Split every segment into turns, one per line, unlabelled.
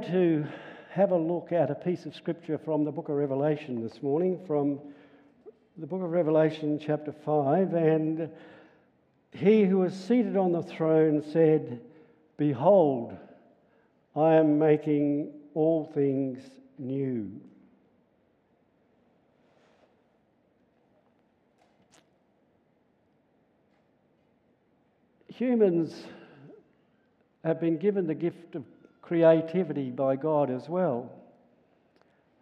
going to have a look at a piece of scripture from the book of Revelation this morning, from the book of Revelation, chapter 5. And he who was seated on the throne said, Behold, I am making all things new. Humans have been given the gift of creativity by God as well.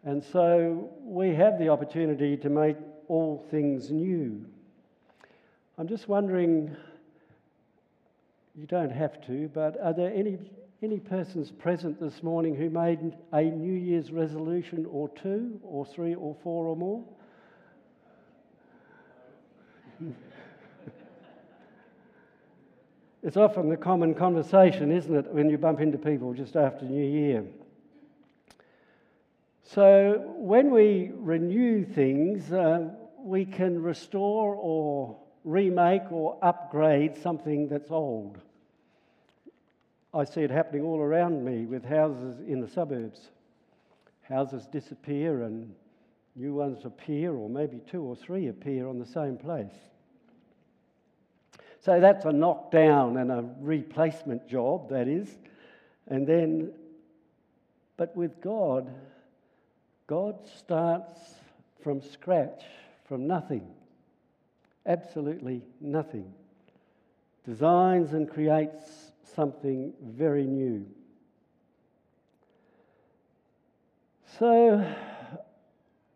And so we have the opportunity to make all things new. I'm just wondering, you don't have to, but are there any, any persons present this morning who made a New Year's resolution or two, or three, or four, or more? It's often the common conversation, isn't it, when you bump into people just after New Year? So, when we renew things, uh, we can restore or remake or upgrade something that's old. I see it happening all around me with houses in the suburbs. Houses disappear and new ones appear, or maybe two or three appear on the same place. So that's a knockdown and a replacement job, that is. And then, but with God, God starts from scratch, from nothing, absolutely nothing. Designs and creates something very new. So,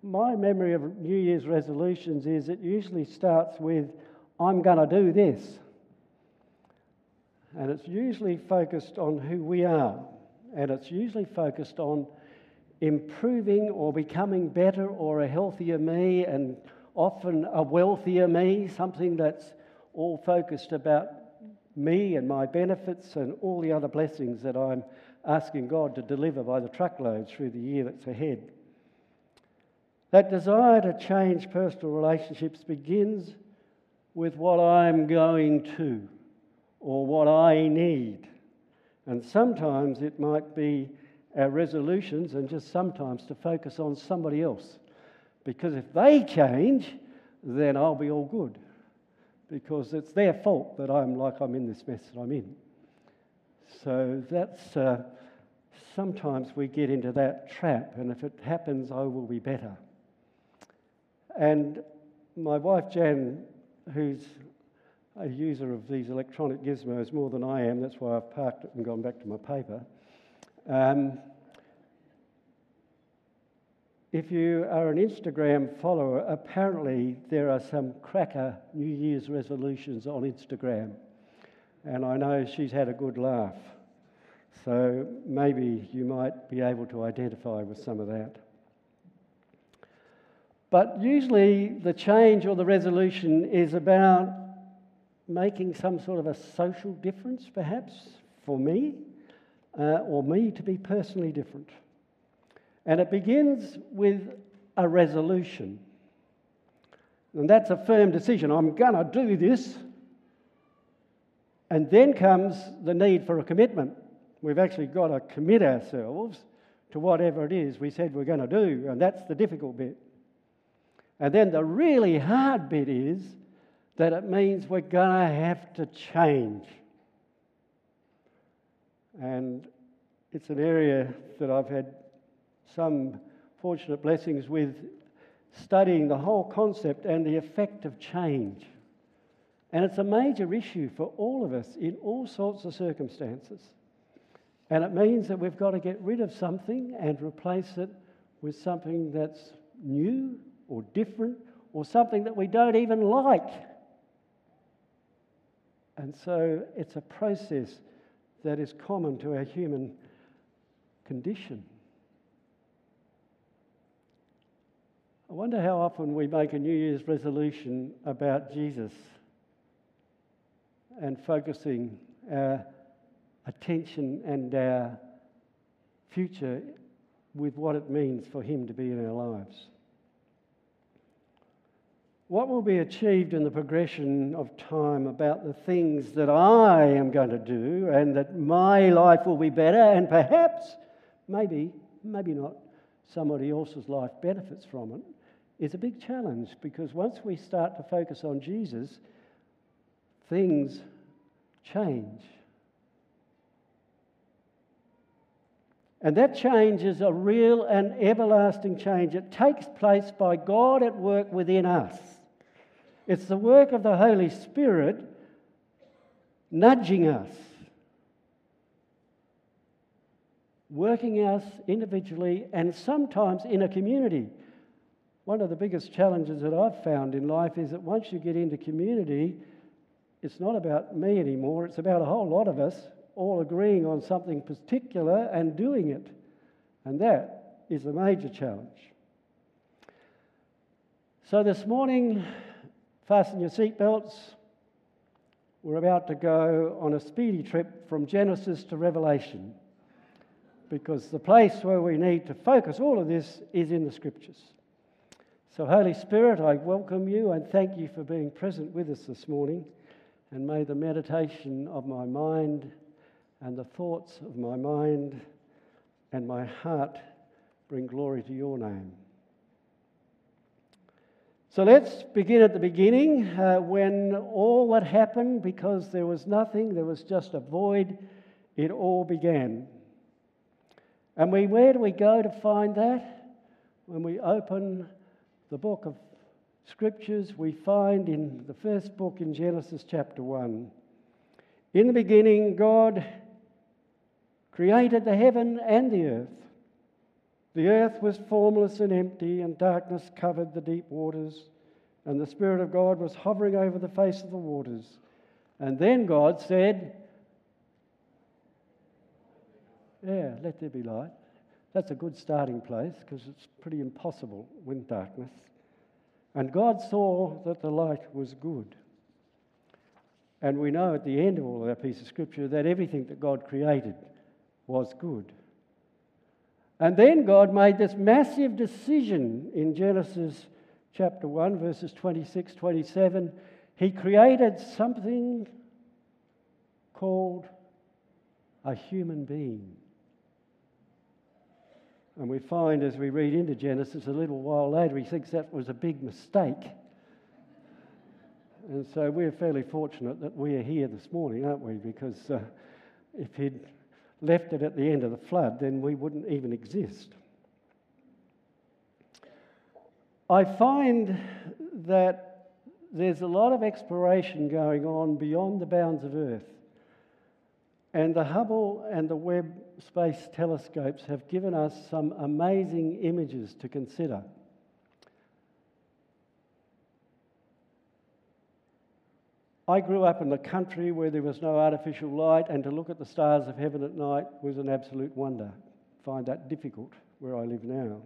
my memory of New Year's resolutions is it usually starts with, I'm going to do this. And it's usually focused on who we are. And it's usually focused on improving or becoming better or a healthier me and often a wealthier me, something that's all focused about me and my benefits and all the other blessings that I'm asking God to deliver by the truckload through the year that's ahead. That desire to change personal relationships begins with what I'm going to or what I need. And sometimes it might be our resolutions, and just sometimes to focus on somebody else. Because if they change, then I'll be all good. Because it's their fault that I'm like I'm in this mess that I'm in. So that's uh, sometimes we get into that trap, and if it happens, I will be better. And my wife Jan, who's a user of these electronic gizmos more than I am. That's why I've parked it and gone back to my paper. Um, if you are an Instagram follower, apparently there are some cracker New Year's resolutions on Instagram. And I know she's had a good laugh. So maybe you might be able to identify with some of that. But usually the change or the resolution is about making some sort of a social difference, perhaps, for me, uh, or me to be personally different. And it begins with a resolution. And that's a firm decision. I'm going to do this. And then comes the need for a commitment. We've actually got to commit ourselves to whatever it is we said we're going to do. And that's the difficult bit. And then the really hard bit is that it means we're going to have to change. And it's an area that I've had some fortunate blessings with studying the whole concept and the effect of change. And it's a major issue for all of us in all sorts of circumstances. And it means that we've got to get rid of something and replace it with something that's new or different or something that we don't even like. And so it's a process that is common to our human condition. I wonder how often we make a New Year's resolution about Jesus and focusing our attention and our future with what it means for Him to be in our lives. What will be achieved in the progression of time about the things that I am going to do and that my life will be better and perhaps, maybe, maybe not, somebody else's life benefits from it is a big challenge because once we start to focus on Jesus, things change. And that change is a real and everlasting change. It takes place by God at work within us. It's the work of the Holy Spirit nudging us, working us individually and sometimes in a community. One of the biggest challenges that I've found in life is that once you get into community, it's not about me anymore, it's about a whole lot of us all agreeing on something particular and doing it. And that is a major challenge. So this morning, fasten your seatbelts. We're about to go on a speedy trip from Genesis to Revelation because the place where we need to focus all of this is in the scriptures. So, Holy Spirit, I welcome you and thank you for being present with us this morning. And may the meditation of my mind and the thoughts of my mind and my heart bring glory to your name. So let's begin at the beginning uh, when all that happened, because there was nothing, there was just a void, it all began. And we, where do we go to find that? When we open the book of Scriptures, we find in the first book in Genesis chapter 1. In the beginning, God created the heaven and the earth. The earth was formless and empty, and darkness covered the deep waters, and the Spirit of God was hovering over the face of the waters. And then God said, Yeah, let there be light. That's a good starting place because it's pretty impossible with darkness. And God saw that the light was good. And we know at the end of all of that piece of scripture that everything that God created was good. And then God made this massive decision in Genesis chapter 1, verses 26 27. He created something called a human being. And we find as we read into Genesis a little while later, he thinks that was a big mistake. And so we're fairly fortunate that we are here this morning, aren't we? Because uh, if he'd left it at the end of the flood, then we wouldn't even exist. I find that there's a lot of exploration going on beyond the bounds of Earth. And the Hubble and the Webb space telescopes have given us some amazing images to consider. I grew up in the country where there was no artificial light, and to look at the stars of heaven at night was an absolute wonder. I find that difficult where I live now.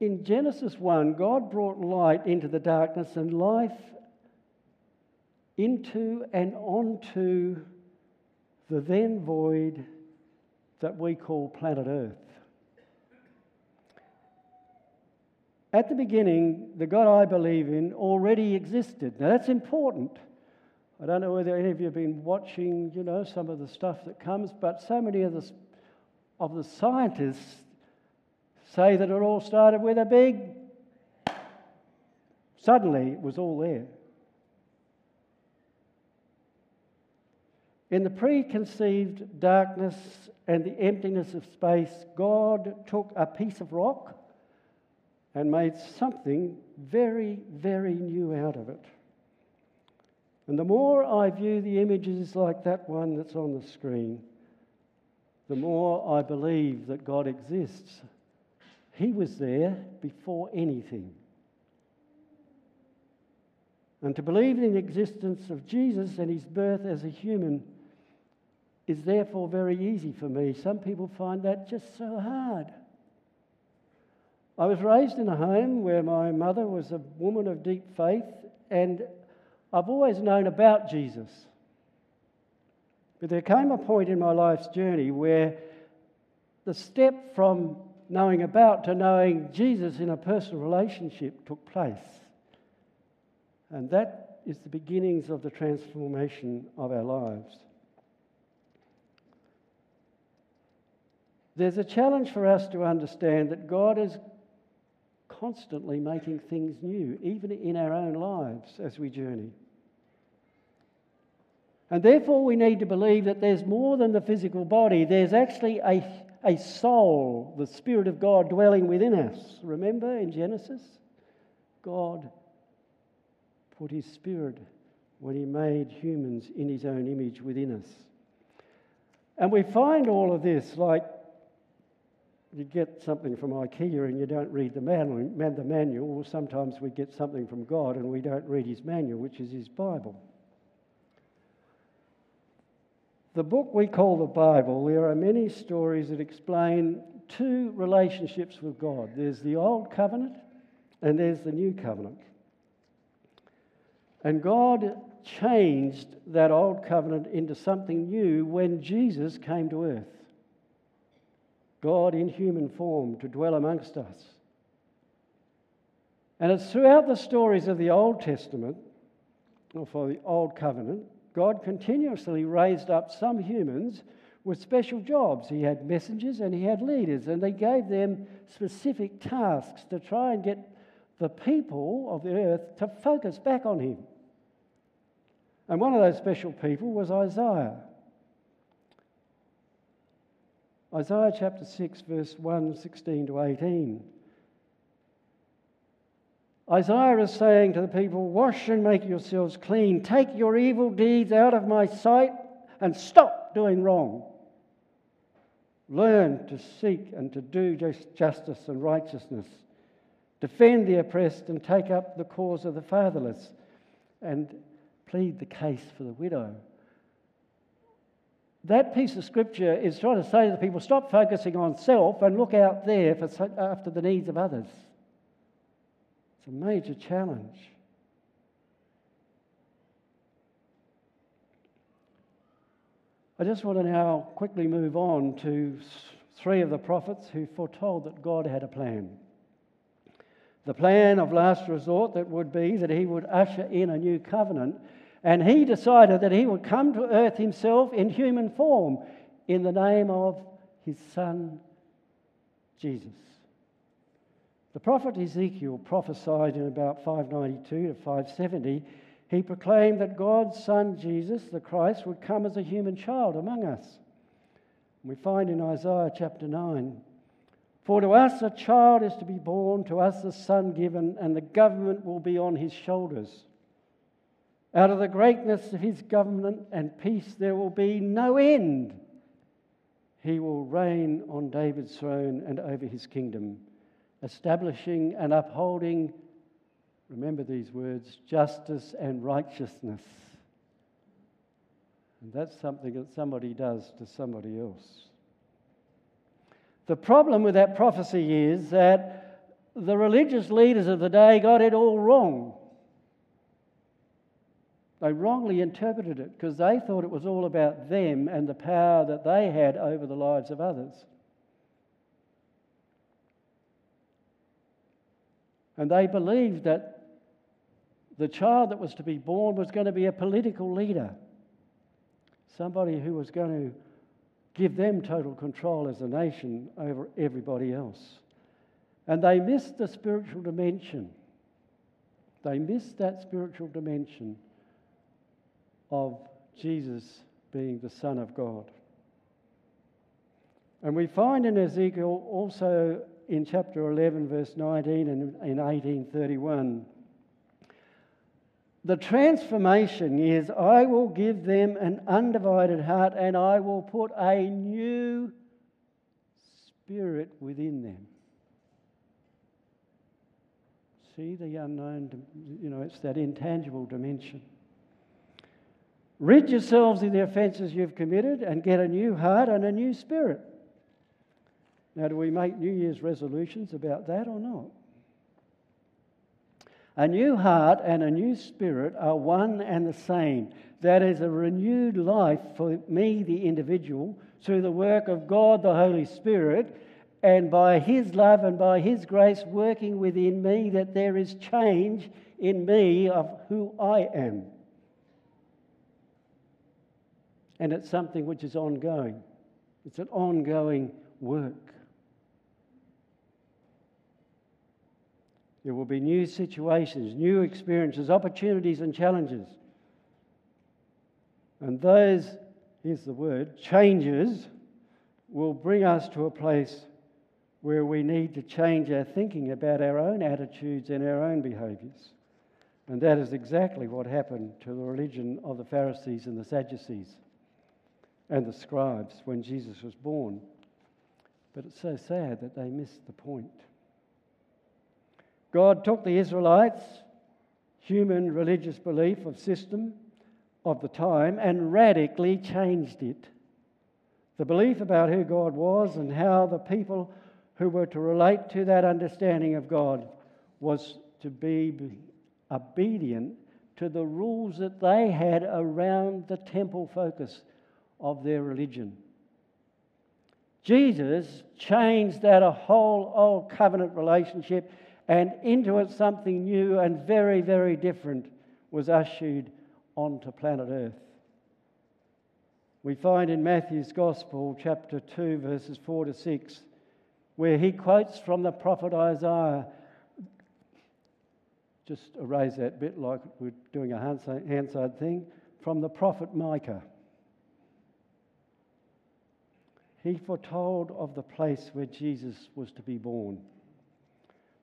In Genesis 1, God brought light into the darkness and life into and onto the then void that we call planet Earth. At the beginning, the God I believe in already existed. Now that's important. I don't know whether any of you have been watching, you know, some of the stuff that comes, but so many of the, of the scientists say that it all started with a big. Suddenly, it was all there. In the preconceived darkness and the emptiness of space, God took a piece of rock and made something very, very new out of it. And the more I view the images like that one that's on the screen, the more I believe that God exists. He was there before anything. And to believe in the existence of Jesus and his birth as a human is therefore very easy for me. Some people find that just so hard. I was raised in a home where my mother was a woman of deep faith, and I've always known about Jesus. But there came a point in my life's journey where the step from knowing about to knowing Jesus in a personal relationship took place. And that is the beginnings of the transformation of our lives. There's a challenge for us to understand that God is constantly making things new, even in our own lives as we journey. And therefore, we need to believe that there's more than the physical body. There's actually a, a soul, the Spirit of God dwelling within us. Remember in Genesis? God put His Spirit when He made humans in His own image within us. And we find all of this like you get something from IKEA and you don't read the manual, the manual, or sometimes we get something from God and we don't read His manual, which is His Bible. The book we call the Bible, there are many stories that explain two relationships with God there's the Old Covenant and there's the New Covenant. And God changed that Old Covenant into something new when Jesus came to earth. God in human form to dwell amongst us. And it's throughout the stories of the Old Testament, or for the Old Covenant, God continuously raised up some humans with special jobs. He had messengers and he had leaders, and they gave them specific tasks to try and get the people of the earth to focus back on Him. And one of those special people was Isaiah. Isaiah chapter 6, verse 1, 16 to 18. Isaiah is saying to the people, Wash and make yourselves clean. Take your evil deeds out of my sight and stop doing wrong. Learn to seek and to do justice and righteousness. Defend the oppressed and take up the cause of the fatherless and plead the case for the widow. That piece of scripture is trying to say to the people stop focusing on self and look out there for, after the needs of others. It's a major challenge. I just want to now quickly move on to three of the prophets who foretold that God had a plan. The plan of last resort that would be that he would usher in a new covenant, and he decided that he would come to earth himself in human form in the name of his son Jesus. The prophet Ezekiel prophesied in about 592 to 570. He proclaimed that God's Son Jesus, the Christ, would come as a human child among us. We find in Isaiah chapter 9 For to us a child is to be born, to us a son given, and the government will be on his shoulders. Out of the greatness of his government and peace there will be no end. He will reign on David's throne and over his kingdom establishing and upholding, remember these words, justice and righteousness. And that's something that somebody does to somebody else. The problem with that prophecy is that the religious leaders of the day got it all wrong. They wrongly interpreted it because they thought it was all about them and the power that they had over the lives of others. And they believed that the child that was to be born was going to be a political leader, somebody who was going to give them total control as a nation over everybody else. And they missed the spiritual dimension. They missed that spiritual dimension of Jesus being the Son of God. And we find in Ezekiel also in chapter 11, verse 19 and in 1831. The transformation is I will give them an undivided heart and I will put a new spirit within them. See the unknown, you know, it's that intangible dimension. Rid yourselves of the offences you've committed and get a new heart and a new spirit. Now, do we make New Year's resolutions about that or not? A new heart and a new spirit are one and the same. That is a renewed life for me, the individual, through the work of God the Holy Spirit, and by His love and by His grace working within me, that there is change in me of who I am. And it's something which is ongoing, it's an ongoing work. There will be new situations, new experiences, opportunities, and challenges. And those, here's the word, changes will bring us to a place where we need to change our thinking about our own attitudes and our own behaviours. And that is exactly what happened to the religion of the Pharisees and the Sadducees and the scribes when Jesus was born. But it's so sad that they missed the point. God took the Israelites' human religious belief of system of the time and radically changed it. The belief about who God was and how the people who were to relate to that understanding of God was to be obedient to the rules that they had around the temple focus of their religion. Jesus changed that a whole old covenant relationship and into it something new and very, very different was ushered onto planet Earth. We find in Matthew's Gospel, chapter 2, verses 4 to 6, where he quotes from the prophet Isaiah. Just erase that bit like we're doing a Hansard thing. From the prophet Micah. He foretold of the place where Jesus was to be born.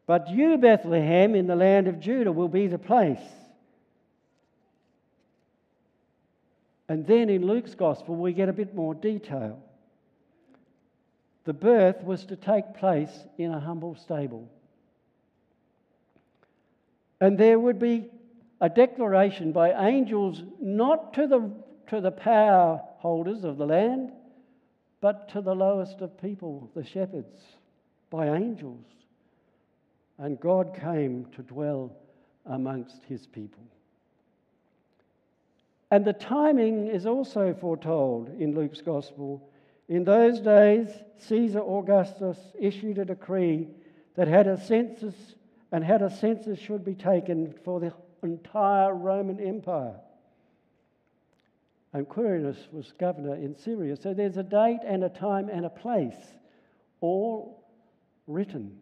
But you, Bethlehem, in the land of Judah, will be the place. And then in Luke's Gospel, we get a bit more detail. The birth was to take place in a humble stable. And there would be a declaration by angels not to the, to the power holders of the land, but to the lowest of people, the shepherds, by angels and God came to dwell amongst his people. And the timing is also foretold in Luke's Gospel. In those days, Caesar Augustus issued a decree that had a census and had a census should be taken for the entire Roman Empire. And Quirinius was governor in Syria. So there's a date and a time and a place, all written.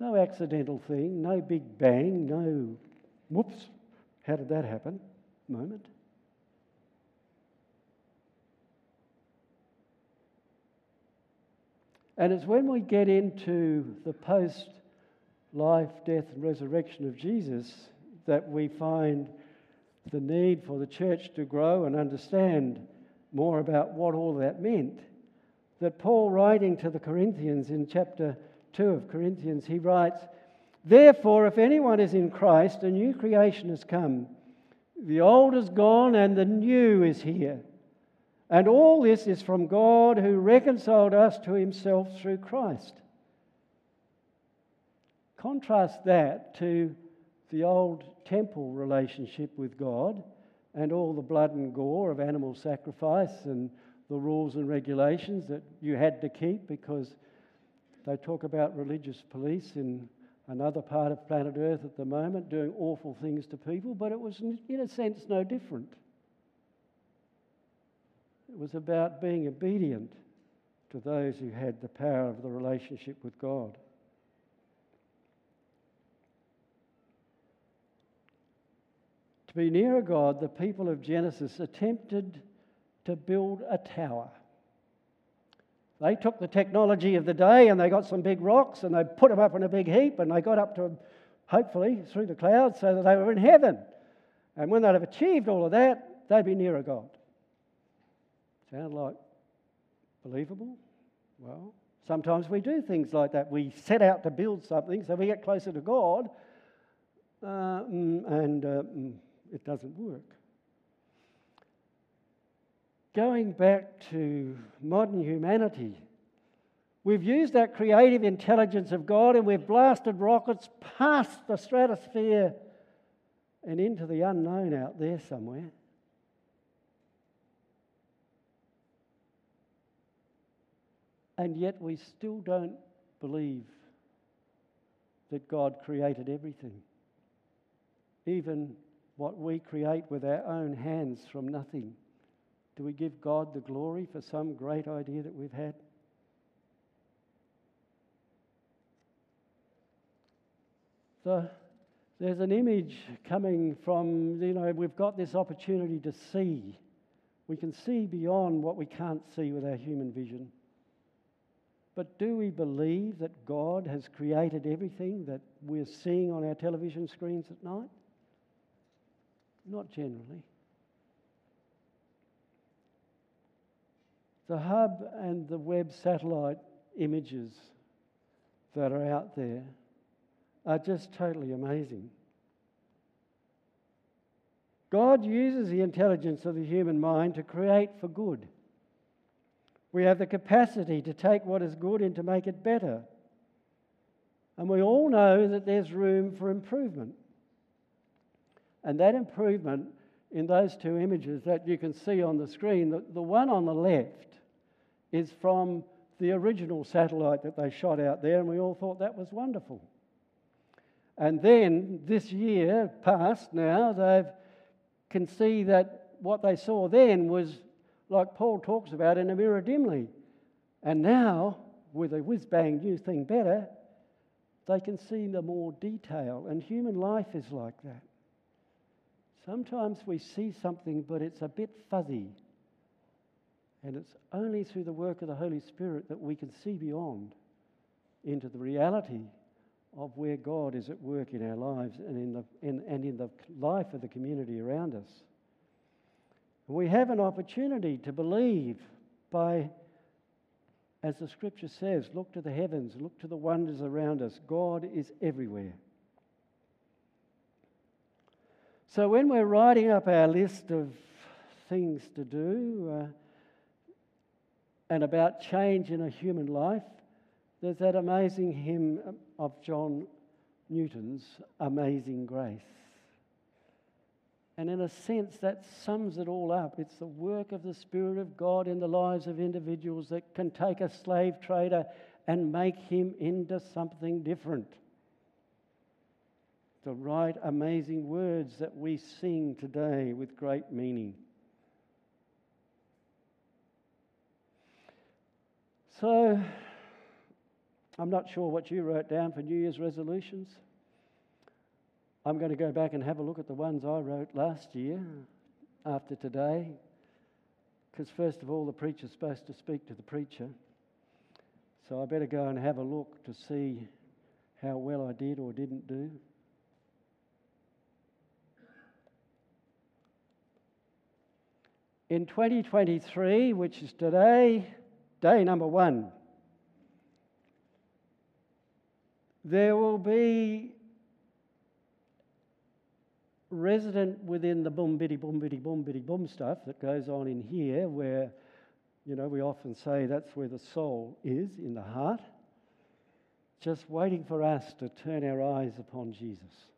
No accidental thing, no big bang, no whoops, how did that happen moment. And it's when we get into the post life, death, and resurrection of Jesus that we find the need for the church to grow and understand more about what all that meant. That Paul, writing to the Corinthians in chapter 2 of Corinthians, he writes, Therefore, if anyone is in Christ, a new creation has come. The old is gone and the new is here. And all this is from God who reconciled us to himself through Christ. Contrast that to the old temple relationship with God and all the blood and gore of animal sacrifice and the rules and regulations that you had to keep because they talk about religious police in another part of planet Earth at the moment doing awful things to people, but it was, in a sense, no different. It was about being obedient to those who had the power of the relationship with God. To be nearer God, the people of Genesis attempted to build a tower. They took the technology of the day and they got some big rocks and they put them up in a big heap and they got up to, hopefully, through the clouds so that they were in heaven. And when they'd have achieved all of that, they'd be nearer God. Sound like believable? Well, sometimes we do things like that. We set out to build something so we get closer to God, uh, mm, and uh, mm, it doesn't work. Going back to modern humanity, we've used that creative intelligence of God and we've blasted rockets past the stratosphere and into the unknown out there somewhere. And yet we still don't believe that God created everything. Even what we create with our own hands from nothing. Do we give God the glory for some great idea that we've had? So there's an image coming from, you know, we've got this opportunity to see. We can see beyond what we can't see with our human vision. But do we believe that God has created everything that we're seeing on our television screens at night? Not generally. The hub and the Webb satellite images that are out there are just totally amazing. God uses the intelligence of the human mind to create for good. We have the capacity to take what is good and to make it better. And we all know that there's room for improvement. And that improvement in those two images that you can see on the screen, the, the one on the left is from the original satellite that they shot out there, and we all thought that was wonderful. And then this year past now, they can see that what they saw then was like Paul talks about in a mirror dimly. And now, with a whiz bang new thing better, they can see the more detail. And human life is like that. Sometimes we see something, but it's a bit fuzzy. And it's only through the work of the Holy Spirit that we can see beyond into the reality of where God is at work in our lives and in the, in, and in the life of the community around us. We have an opportunity to believe by, as the scripture says, look to the heavens, look to the wonders around us. God is everywhere. So when we're writing up our list of things to do uh, and about change in a human life, there's that amazing hymn of John Newton's Amazing Grace. And in a sense, that sums it all up. It's the work of the Spirit of God in the lives of individuals that can take a slave trader and make him into something different. The right, amazing words that we sing today with great meaning. So, I'm not sure what you wrote down for New Year's resolutions. I'm going to go back and have a look at the ones I wrote last year after today. Because, first of all, the preacher's supposed to speak to the preacher. So I better go and have a look to see how well I did or didn't do. In 2023, which is today, day number one, there will be resident within the boom biddy boom biddy boom biddy boom stuff that goes on in here, where, you know, we often say that's where the soul is, in the heart, just waiting for us to turn our eyes upon Jesus.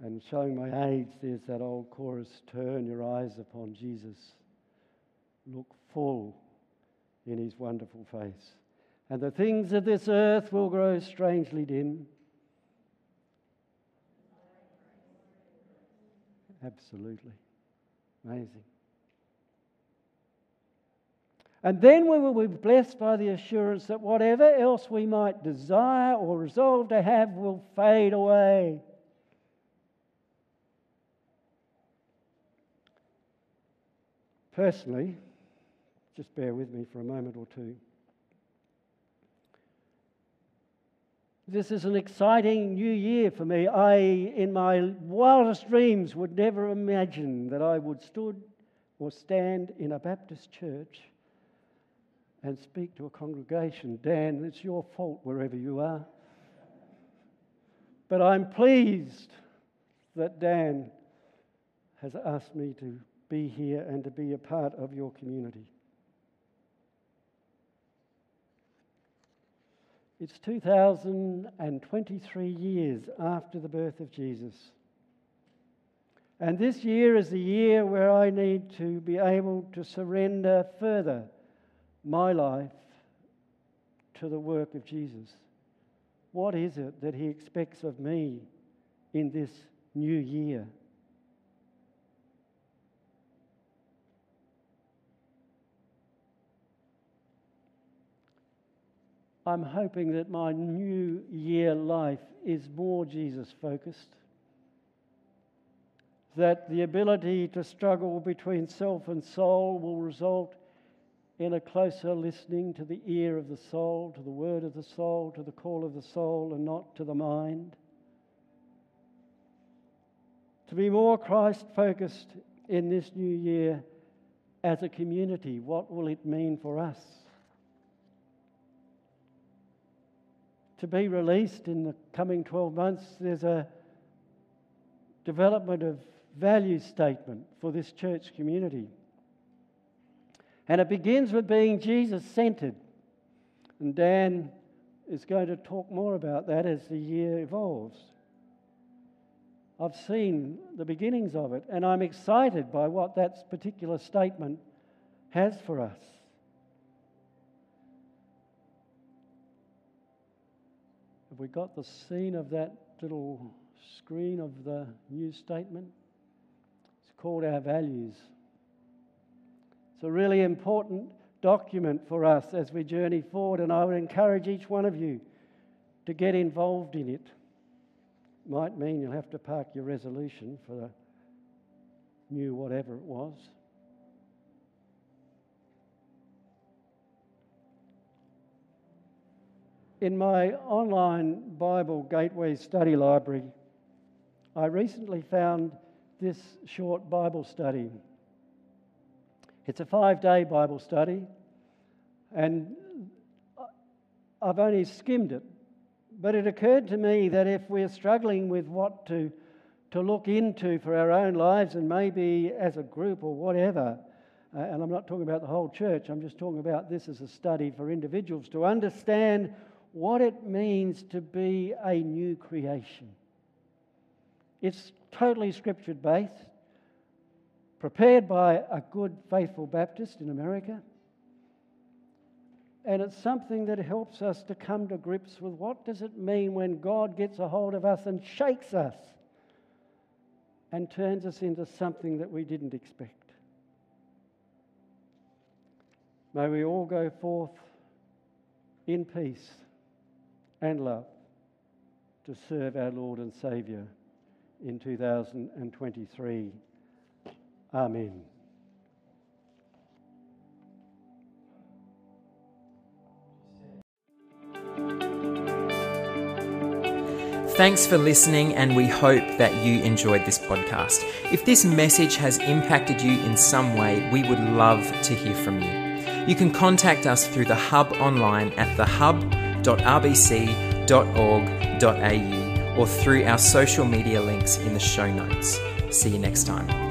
And showing my age, there's that old chorus turn your eyes upon Jesus, look full in his wonderful face. And the things of this earth will grow strangely dim Absolutely. Amazing. And then we will be blessed by the assurance that whatever else we might desire or resolve to have will fade away. Personally, just bear with me for a moment or two. This is an exciting new year for me. I, in my wildest dreams, would never imagine that I would stood or stand in a Baptist church and speak to a congregation. Dan, it's your fault wherever you are. But I'm pleased that Dan has asked me to be here and to be a part of your community. It's 2023 years after the birth of Jesus. And this year is the year where I need to be able to surrender further my life to the work of Jesus. What is it that He expects of me in this new year? I'm hoping that my new year life is more Jesus focused. That the ability to struggle between self and soul will result in a closer listening to the ear of the soul, to the word of the soul, to the call of the soul, and not to the mind. To be more Christ focused in this new year as a community, what will it mean for us? To be released in the coming 12 months, there's a development of value statement for this church community. And it begins with being Jesus centered. And Dan is going to talk more about that as the year evolves. I've seen the beginnings of it, and I'm excited by what that particular statement has for us. Have we got the scene of that little screen of the new statement? It's called Our Values. It's a really important document for us as we journey forward, and I would encourage each one of you to get involved in it. Might mean you'll have to park your resolution for the new whatever it was. In my online Bible Gateway study library, I recently found this short Bible study. It's a five day Bible study, and I've only skimmed it. But it occurred to me that if we're struggling with what to, to look into for our own lives, and maybe as a group or whatever, uh, and I'm not talking about the whole church, I'm just talking about this as a study for individuals to understand what it means to be a new creation. It's totally scripture based, prepared by a good, faithful Baptist in America. And it's something that helps us to come to grips with what does it mean when God gets a hold of us and shakes us and turns us into something that we didn't expect. May we all go forth in peace and love to serve our Lord and Saviour in 2023. Amen.
Thanks for listening, and we hope that you enjoyed this podcast. If this message has impacted you in some way, we would love to hear from you. You can contact us through the Hub online at thehub.com www.rbc.org.au or through our social media links in the show notes. See you next time.